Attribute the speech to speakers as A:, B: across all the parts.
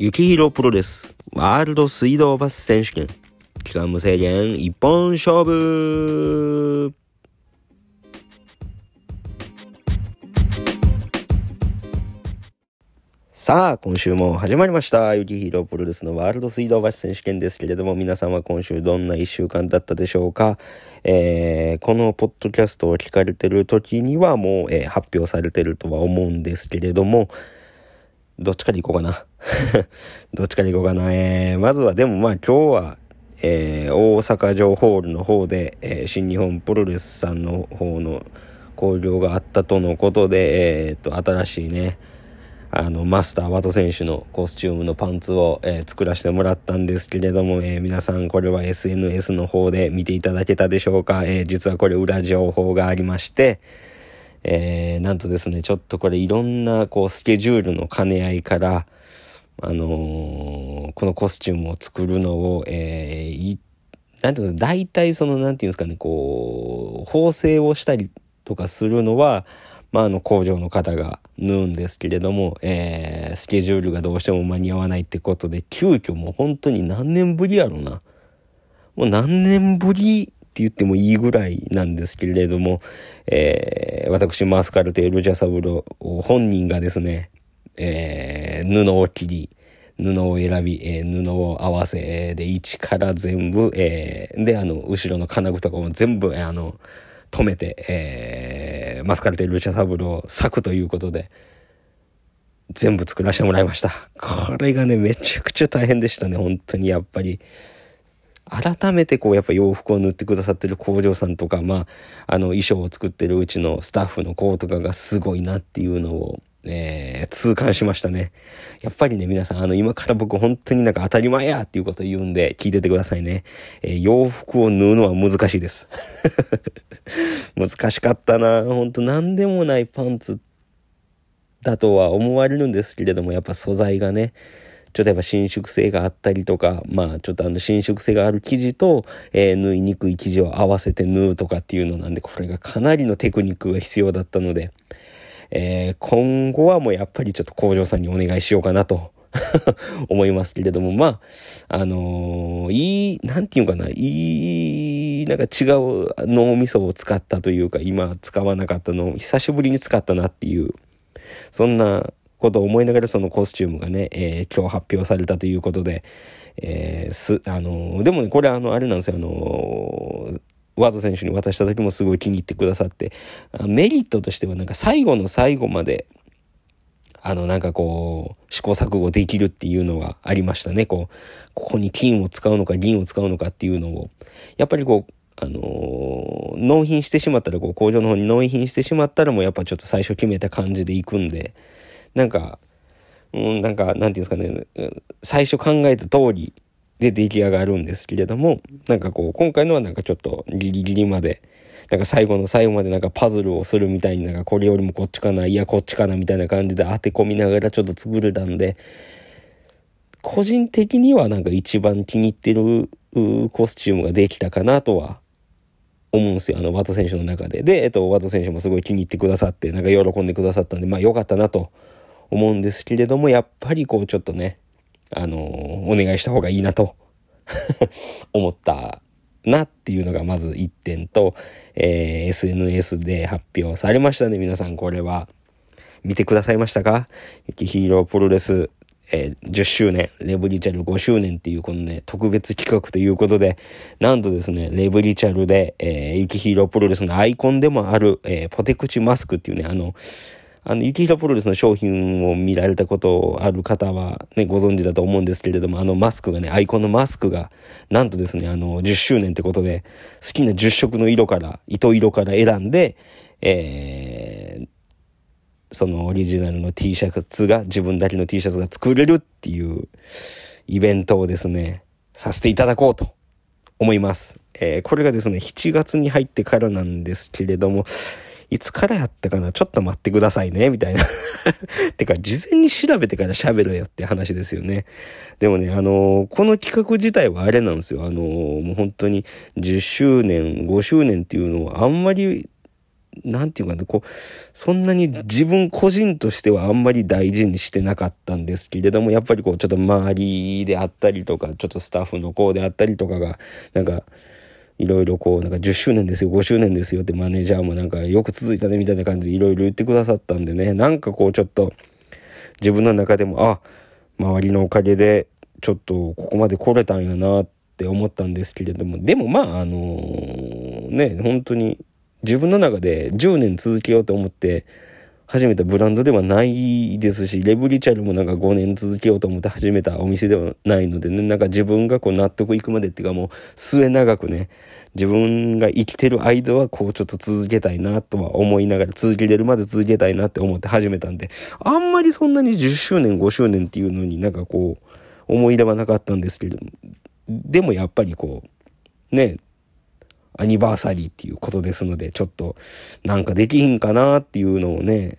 A: 雪広プロレスワールド水道バス選手権期間無制限一本勝負さあ、今週も始まりました。雪広プロレスのワールド水道橋選手権ですけれども、皆さんは今週どんな一週間だったでしょうかえー、このポッドキャストを聞かれてる時にはもう、えー、発表されてるとは思うんですけれども、どっちから行こうかな。どっちから行こうかな。えー、まずはでもまあ今日は、えー、大阪城ホールの方で、えー、新日本プロレスさんの方の交流があったとのことで、えー、っと、新しいね、あの、マスター・ワト選手のコスチュームのパンツを、えー、作らせてもらったんですけれども、えー、皆さんこれは SNS の方で見ていただけたでしょうか、えー、実はこれ裏情報がありまして、えなんとですね、ちょっとこれいろんなこうスケジュールの兼ね合いから、あのこのコスチュームを作るのを、えー、なんていうか、大体その、なんていうんですかね、こう、縫製をしたりとかするのは、まあ、あの工場の方が縫うんですけれども、えー、スケジュールがどうしても間に合わないってことで、急遽もう本当に何年ぶりやろな。もう何年ぶりって言ってもいいぐらいなんですけれども、えー、私、マスカルテ・ルジャサブロ本人がですね、えー、布を切り、布を選び、えー、布を合わせ、で、一から全部、えー、で、あの、後ろの金具とかも全部、あの、止めて、えー、マスカルテ・ルチャサブロを咲くということで、全部作らせてもらいました。これがね、めちゃくちゃ大変でしたね、本当にやっぱり。改めてこうやっぱ洋服を塗ってくださってる工場さんとか、まあ、あの衣装を作ってるうちのスタッフの子とかがすごいなっていうのを、えー、痛感しましたね。やっぱりね、皆さん、あの、今から僕本当になんか当たり前やっていうこと言うんで、聞いててくださいね。えー、洋服を縫うのは難しいです。難しかったな本当何でもないパンツだとは思われるんですけれども、やっぱ素材がね、ちょっとやっぱ伸縮性があったりとか、まあちょっとあの伸縮性がある生地と、えー、縫いにくい生地を合わせて縫うとかっていうのなんで、これがかなりのテクニックが必要だったので、えー、今後はもうやっぱりちょっと工場さんにお願いしようかなと。思いますけれども、まあ、あのー、いい、なんていうかな、いい、なんか違う脳みそを使ったというか、今使わなかったのを久しぶりに使ったなっていう、そんなことを思いながらそのコスチュームがね、えー、今日発表されたということで、えー、す、あのー、でもね、これあの、あれなんですよ、あのワード選手に渡した時もすごい気に入ってくださって、メリットとしてはなんか最後の最後まで、あの、なんかこう、試行錯誤できるっていうのがありましたね。こう、ここに金を使うのか銀を使うのかっていうのを、やっぱりこう、あのー、納品してしまったら、こう、工場の方に納品してしまったらもうやっぱちょっと最初決めた感じでいくんで、なんか、うん、なんか、なんていうんですかね、最初考えた通りで出来上がるんですけれども、なんかこう、今回のはなんかちょっとギリギリまで、なんか最後の最後までなんかパズルをするみたいになんかこれよりもこっちかな、いやこっちかなみたいな感じで当て込みながらちょっと作れたんで、個人的にはなんか一番気に入ってるコスチュームができたかなとは思うんですよ。あの、ワト選手の中で。で、えっと、ワト選手もすごい気に入ってくださって、なんか喜んでくださったんで、まあ良かったなと思うんですけれども、やっぱりこうちょっとね、あのお願いした方がいいなと。思ったなっていうのがまず1点と、えー、SNS で発表されましたね。皆さんこれは。見てくださいましたか？ヒーロープロレス、えー、10周年、レブリチャル5周年っていうこのね、特別企画ということで、なんとですね、レブリチャルで、えー、ユキヒーロープロレスのアイコンでもある、えー、ポテクチマスクっていうね、あの、あの、雪平プロレスの商品を見られたことある方はね、ご存知だと思うんですけれども、あのマスクがね、アイコンのマスクが、なんとですね、あの、10周年ってことで、好きな10色の色から、糸色から選んで、えー、そのオリジナルの T シャツが、自分だけの T シャツが作れるっていうイベントをですね、させていただこうと思います。えー、これがですね、7月に入ってからなんですけれども、いつからやったかな？ちょっと待ってくださいね、みたいな てか、事前に調べてから喋ろよって話ですよね。でもね、あのー、この企画自体はあれなんですよ。あのー、もう本当に10周年、5周年っていうのはあんまりなんていうかね、こう、そんなに自分個人としてはあんまり大事にしてなかったんですけれども、やっぱりこう、ちょっと周りであったりとか、ちょっとスタッフの子であったりとかが、なんか、いろいろこう、なんか10周年ですよ、5周年ですよってマネージャーもなんかよく続いたねみたいな感じでいろいろ言ってくださったんでね、なんかこうちょっと自分の中でも、あ、周りのおかげでちょっとここまで来れたんやなって思ったんですけれども、でもまああのー、ね、本当に自分の中で10年続けようと思って始めたブランドではないですし、レブリチャルもなんか5年続けようと思って始めたお店ではないのでね、なんか自分がこう納得いくまでっていうかもう末長くね、自分が生きてる間はこうちょっと続けたいなとは思いながら続けれるまで続けたいなって思って始めたんで、あんまりそんなに10周年5周年っていうのになんかこう思い入れはなかったんですけど、でもやっぱりこう、ね、アニバーサリーっていうことですので、ちょっとなんかできひんかなっていうのをね、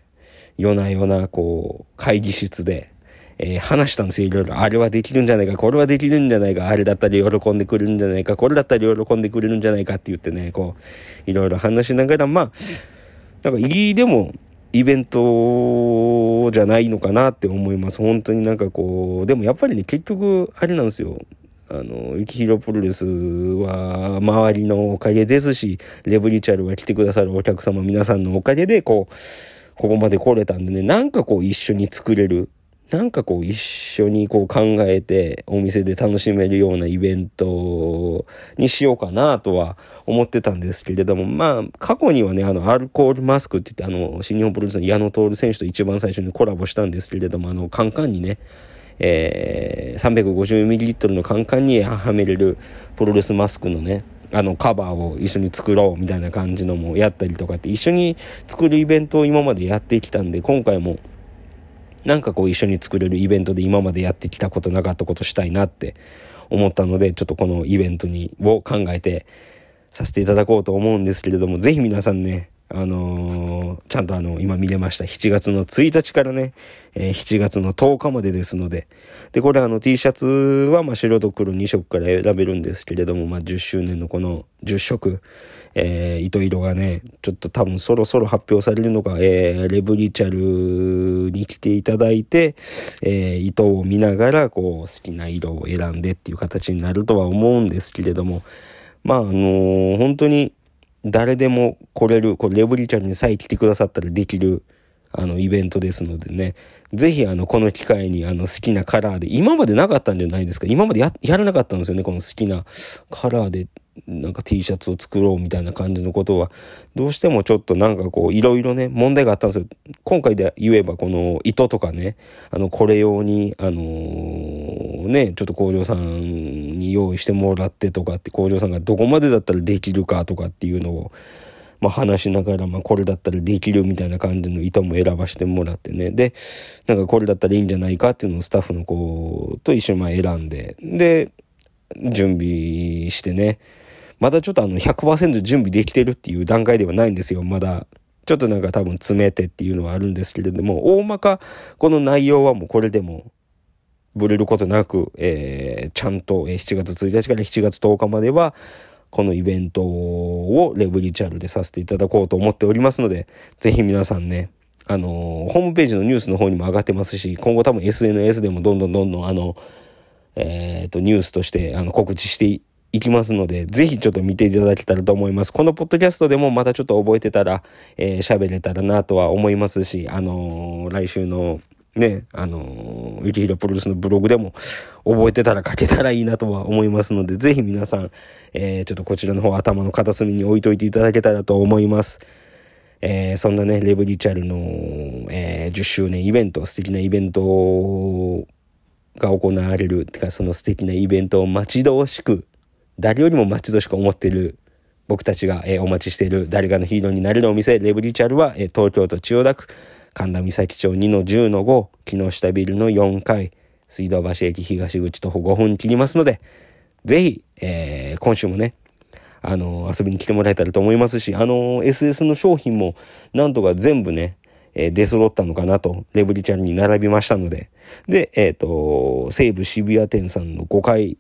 A: 夜な夜なこう会議室で、えー、話したんですよ、いろいろ。あれはできるんじゃないか、これはできるんじゃないか、あれだったら喜んでくれるんじゃないか、これだったら喜んでくれるんじゃないかって言ってね、こう、いろいろ話しながら、まあ、なんか、いいでも、イベントじゃないのかなって思います。本当になんかこう、でもやっぱりね、結局、あれなんですよ。あの、ゆきひろプロレスは周りのおかげですし、レブリチャルは来てくださるお客様皆さんのおかげで、こう、ここまで来れたんでね、なんかこう一緒に作れる。なんかこう一緒にこう考えてお店で楽しめるようなイベントにしようかなとは思ってたんですけれども、まあ過去にはね、あのアルコールマスクって言ってあの新日本プロレスの矢野徹選手と一番最初にコラボしたんですけれども、あのカンカンにね、えー、350ml のカンカンにはめれるプロレスマスクのね、あのカバーを一緒に作ろうみたいな感じのもやったりとかって一緒に作るイベントを今までやってきたんで、今回もなんかこう一緒に作れるイベントで今までやってきたことなかったことしたいなって思ったので、ちょっとこのイベントにを考えてさせていただこうと思うんですけれども、ぜひ皆さんね、あのー、ちゃんとあの、今見れました。7月の1日からね、えー、7月の10日までですので。で、これあの T シャツはまあ白と黒2色から選べるんですけれども、まあ10周年のこの10色、えー、糸色がね、ちょっと多分そろそろ発表されるのか、えー、レブリチャルに来ていただいて、えー、糸を見ながら、こう、好きな色を選んでっていう形になるとは思うんですけれども、まああのー、本当に、誰でも来れる、これレブリちゃんにさえ来てくださったらできる、あの、イベントですのでね、ぜひ、あの、この機会に、あの、好きなカラーで、今までなかったんじゃないですか。今までや、やらなかったんですよね、この好きなカラーでなんか T シャツを作ろうみたいな感じのことは、どうしてもちょっとなんかこう、いろいろね、問題があったんですよ。今回で言えばこの糸とかね、あの、これ用に、あのー、ね、ちょっと工場さんに用意してもらってとかって、工場さんがどこまでだったらできるかとかっていうのを、まあ話しながら、まあこれだったらできるみたいな感じの糸も選ばしてもらってね。で、なんかこれだったらいいんじゃないかっていうのをスタッフの子と一緒にまあ選んで、で、準備してね、まだちょっとあの100%準備できてるっていう段階ではないんですよ。まだ。ちょっとなんか多分詰めてっていうのはあるんですけれども、大まかこの内容はもうこれでもブレることなく、えー、ちゃんと7月1日から7月10日までは、このイベントをレブリチャルでさせていただこうと思っておりますので、ぜひ皆さんね、あの、ホームページのニュースの方にも上がってますし、今後多分 SNS でもどんどんどんどんあの、えっ、ー、と、ニュースとしてあの告知していきますので、ぜひちょっと見ていただけたらと思います。このポッドキャストでもまたちょっと覚えてたら、えー、喋れたらなとは思いますし、あのー、来週のね、あのー、ゆきひろプロレスのブログでも覚えてたら書けたらいいなとは思いますので、ぜひ皆さん、えー、ちょっとこちらの方頭の片隅に置いといていただけたらと思います。えー、そんなね、レブリチャルの、えー、10周年イベント、素敵なイベントが行われる、てかその素敵なイベントを待ち遠しく誰よりも待ち遠しく思ってる僕たちが、えー、お待ちしている誰かのヒーローになれるお店、レブリチャルは、えー、東京都千代田区、神田岬町2の10の5、木下ビルの4階、水道橋駅東口徒歩5分切りますので、ぜひ、えー、今週もね、あの、遊びに来てもらえたらと思いますし、あの、SS の商品も、なんとか全部ね、えー、出揃ったのかなと、レブリチャルに並びましたので、で、えっ、と、西武渋谷店さんの5階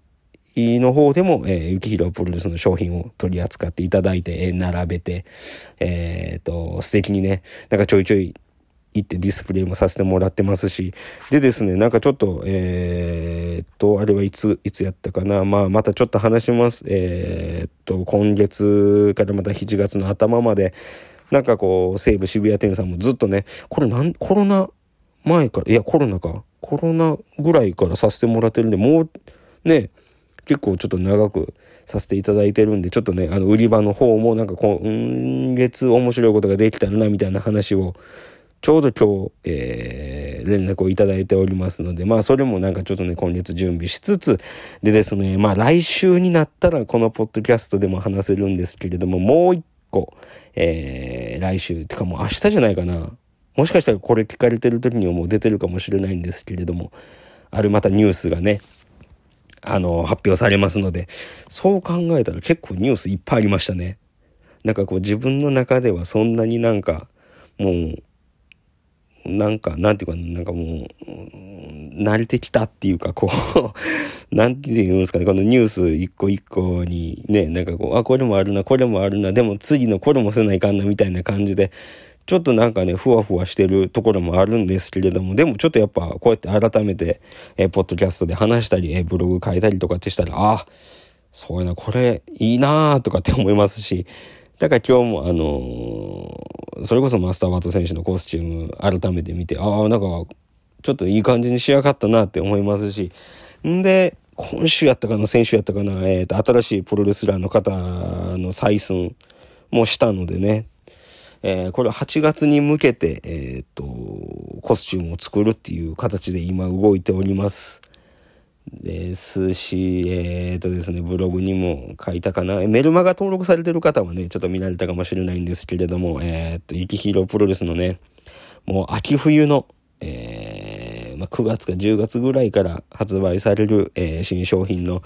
A: の方でも、えー、ゆきひろプロレスの商品を取り扱っていただいて、えー、並べて、えっ、と、素敵にね、なんかちょいちょい行ってディスプレイもさせてもらってますし、でですね、なんかちょっと、えー、っと、あれはいつ、いつやったかな。まあ、またちょっと話します。えー、っと、今月からまた7月の頭まで、なんかこう、西武渋谷店さんもずっとね、これなん、コロナ前から、いや、コロナか。コロナぐらいからさせてもらってるんで、もう、ね、結構ちょっと長くさせていただいてるんで、ちょっとね、あの、売り場の方もなんか今月面白いことができたらな、みたいな話を、ちょうど今日、えー、連絡をいただいておりますので、まあそれもなんかちょっとね、今月準備しつつ、でですね、まあ来週になったらこのポッドキャストでも話せるんですけれども、もう一個、えー、来週、てかもう明日じゃないかな。もしかしたらこれ聞かれてる時にはもう出てるかもしれないんですけれども、あるまたニュースがね、あの、発表されますので、そう考えたら結構ニュースいっぱいありましたね。なんかこう自分の中ではそんなになんか、もう、なんか、なんていうか、なんかもう、慣れてきたっていうか、こう なんていうんですかね、このニュース一個一個にね、なんかこう、あ、これもあるな、これもあるな、でも次のこれもせないかんな、みたいな感じで、ちょっとなんかね、ふわふわしてるところもあるんですけれども、でもちょっとやっぱこうやって改めて、え、ポッドキャストで話したり、え、ブログ書いたりとかってしたら、あ、そういうな、これいいなーとかって思いますし、だから今日もあのー、それこそマスターバート選手のコスチューム改めて見て、ああ、なんかちょっといい感じに仕上がったなって思いますし、んで、今週やったかな、先週やったかな、え、ー、と、新しいプロレスラーの方の採寸もしたのでね、えー、これ8月に向けて、えっ、ー、と、コスチュームを作るっていう形で今動いております。ですし、えっ、とですね、ブログにも書いたかな。メルマガ登録されてる方はね、ちょっと見られたかもしれないんですけれども、えっ、ー、と、ゆきひろプロレスのね、もう秋冬の、えー、まあ、9月か10月ぐらいから発売される、えー、新商品の、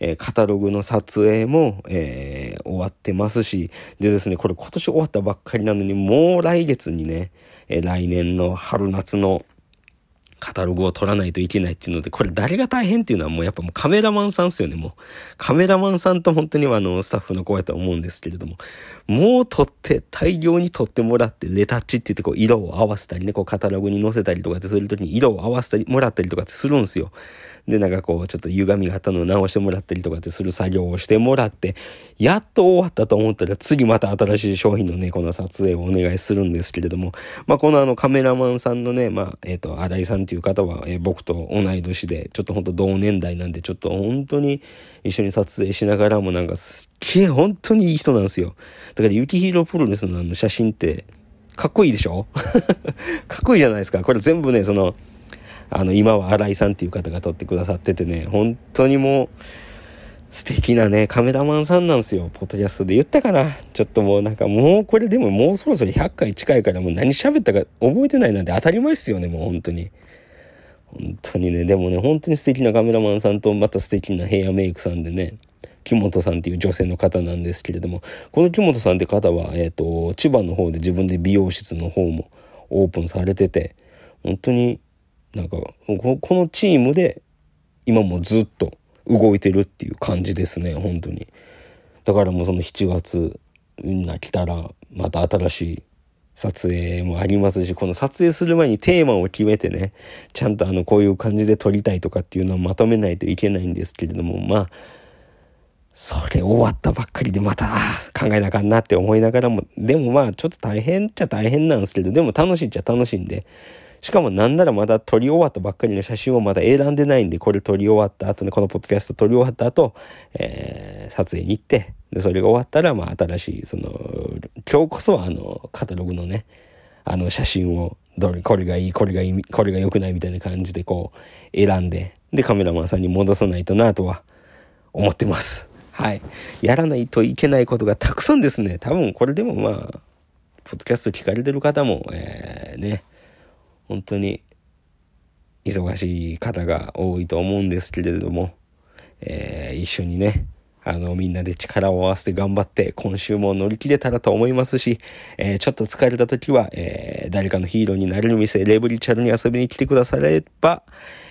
A: えー、カタログの撮影も、えー、終わってますし、でですね、これ今年終わったばっかりなのに、もう来月にね、えー、来年の春夏の、カタログを撮らないといけないっていうので、これ誰が大変っていうのはもうやっぱもうカメラマンさんっすよね、もう。カメラマンさんと本当にはあの、スタッフの子やと思うんですけれども、もう撮って、大量に撮ってもらって、レタッチって言ってこう、色を合わせたりね、こう、カタログに載せたりとかってするときに色を合わせたり、もらったりとかってするんですよ。で、なんかこう、ちょっと歪みがあったのを直してもらったりとかってする作業をしてもらって、やっと終わったと思ったら次また新しい商品のね、この撮影をお願いするんですけれども、まあ、このあのカメラマンさんのね、まあ、えっ、ー、と、新井さんっていう方は、えー、僕と同い年で、ちょっとほんと同年代なんで、ちょっと本当に一緒に撮影しながらもなんかすっげえ本当にいい人なんですよ。だから、ユキヒロプロレスのあの写真って、かっこいいでしょ？かっこいいじゃないですか。これ全部ね、その、あの、今は新井さんっていう方が撮ってくださっててね、本当にもう、素敵なね、カメラマンさんなんですよ。ポッドキャストで言ったかな？ちょっともうなんかもうこれでももうそろそろ100回近いからもう何喋ったか覚えてないなんて当たり前っすよね、もう本当に。本当にね、でもね、本当に素敵なカメラマンさんとまた素敵なヘアメイクさんでね、木本さんっていう女性の方なんですけれども、この木本さんって方は、えっ、ー、と、千葉の方で自分で美容室の方もオープンされてて、本当になんかこのチームで今もずっと動いてるっていう感じですね本当に。だからもうその7月が来たらまた新しい撮影もありますしこの撮影する前にテーマを決めてねちゃんとあのこういう感じで撮りたいとかっていうのをまとめないといけないんですけれどもまあそれ終わったばっかりでまた考えなあかんなって思いながらもでもまあちょっと大変っちゃ大変なんですけどでも楽しいっちゃ楽しいんでしかもなんならまだ撮り終わったばっかりの写真をまだ選んでないんで、これ撮り終わった後ね、このポッドキャスト撮り終わった後、えー、撮影に行って、で、それが終わったら、まあ、新しい、その、今日こそはあの、カタログのね、あの写真を、どれ、これがいい、これがいい、これが良くないみたいな感じでこう、選んで、で、カメラマンさんに戻さないとなとは思ってます。はい。やらないといけないことがたくさんですね。多分これでもまあ、ポッドキャスト聞かれてる方も、えー、ね、本当に忙しい方が多いと思うんですけれども、えー、一緒にね、あの、みんなで力を合わせて頑張って、今週も乗り切れたらと思いますし、えー、ちょっと疲れた時は、えー、誰かのヒーローになれる店、レブリチャルに遊びに来てくだされば、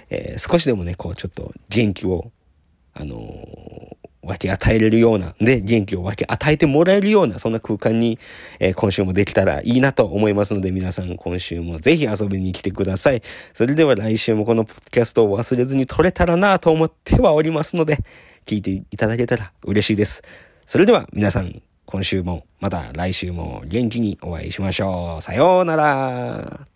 A: えー、少しでもね、こう、ちょっと元気をあの分け与えれるような、で、元気を分け与えてもらえるような、そんな空間に、えー、今週もできたらいいなと思いますので、皆さん今週もぜひ遊びに来てください。それでは来週もこのポッドキャストを忘れずに撮れたらなと思ってはおりますので、聞いていただけたら嬉しいです。それでは皆さん、今週も、また来週も元気にお会いしましょう。さようなら。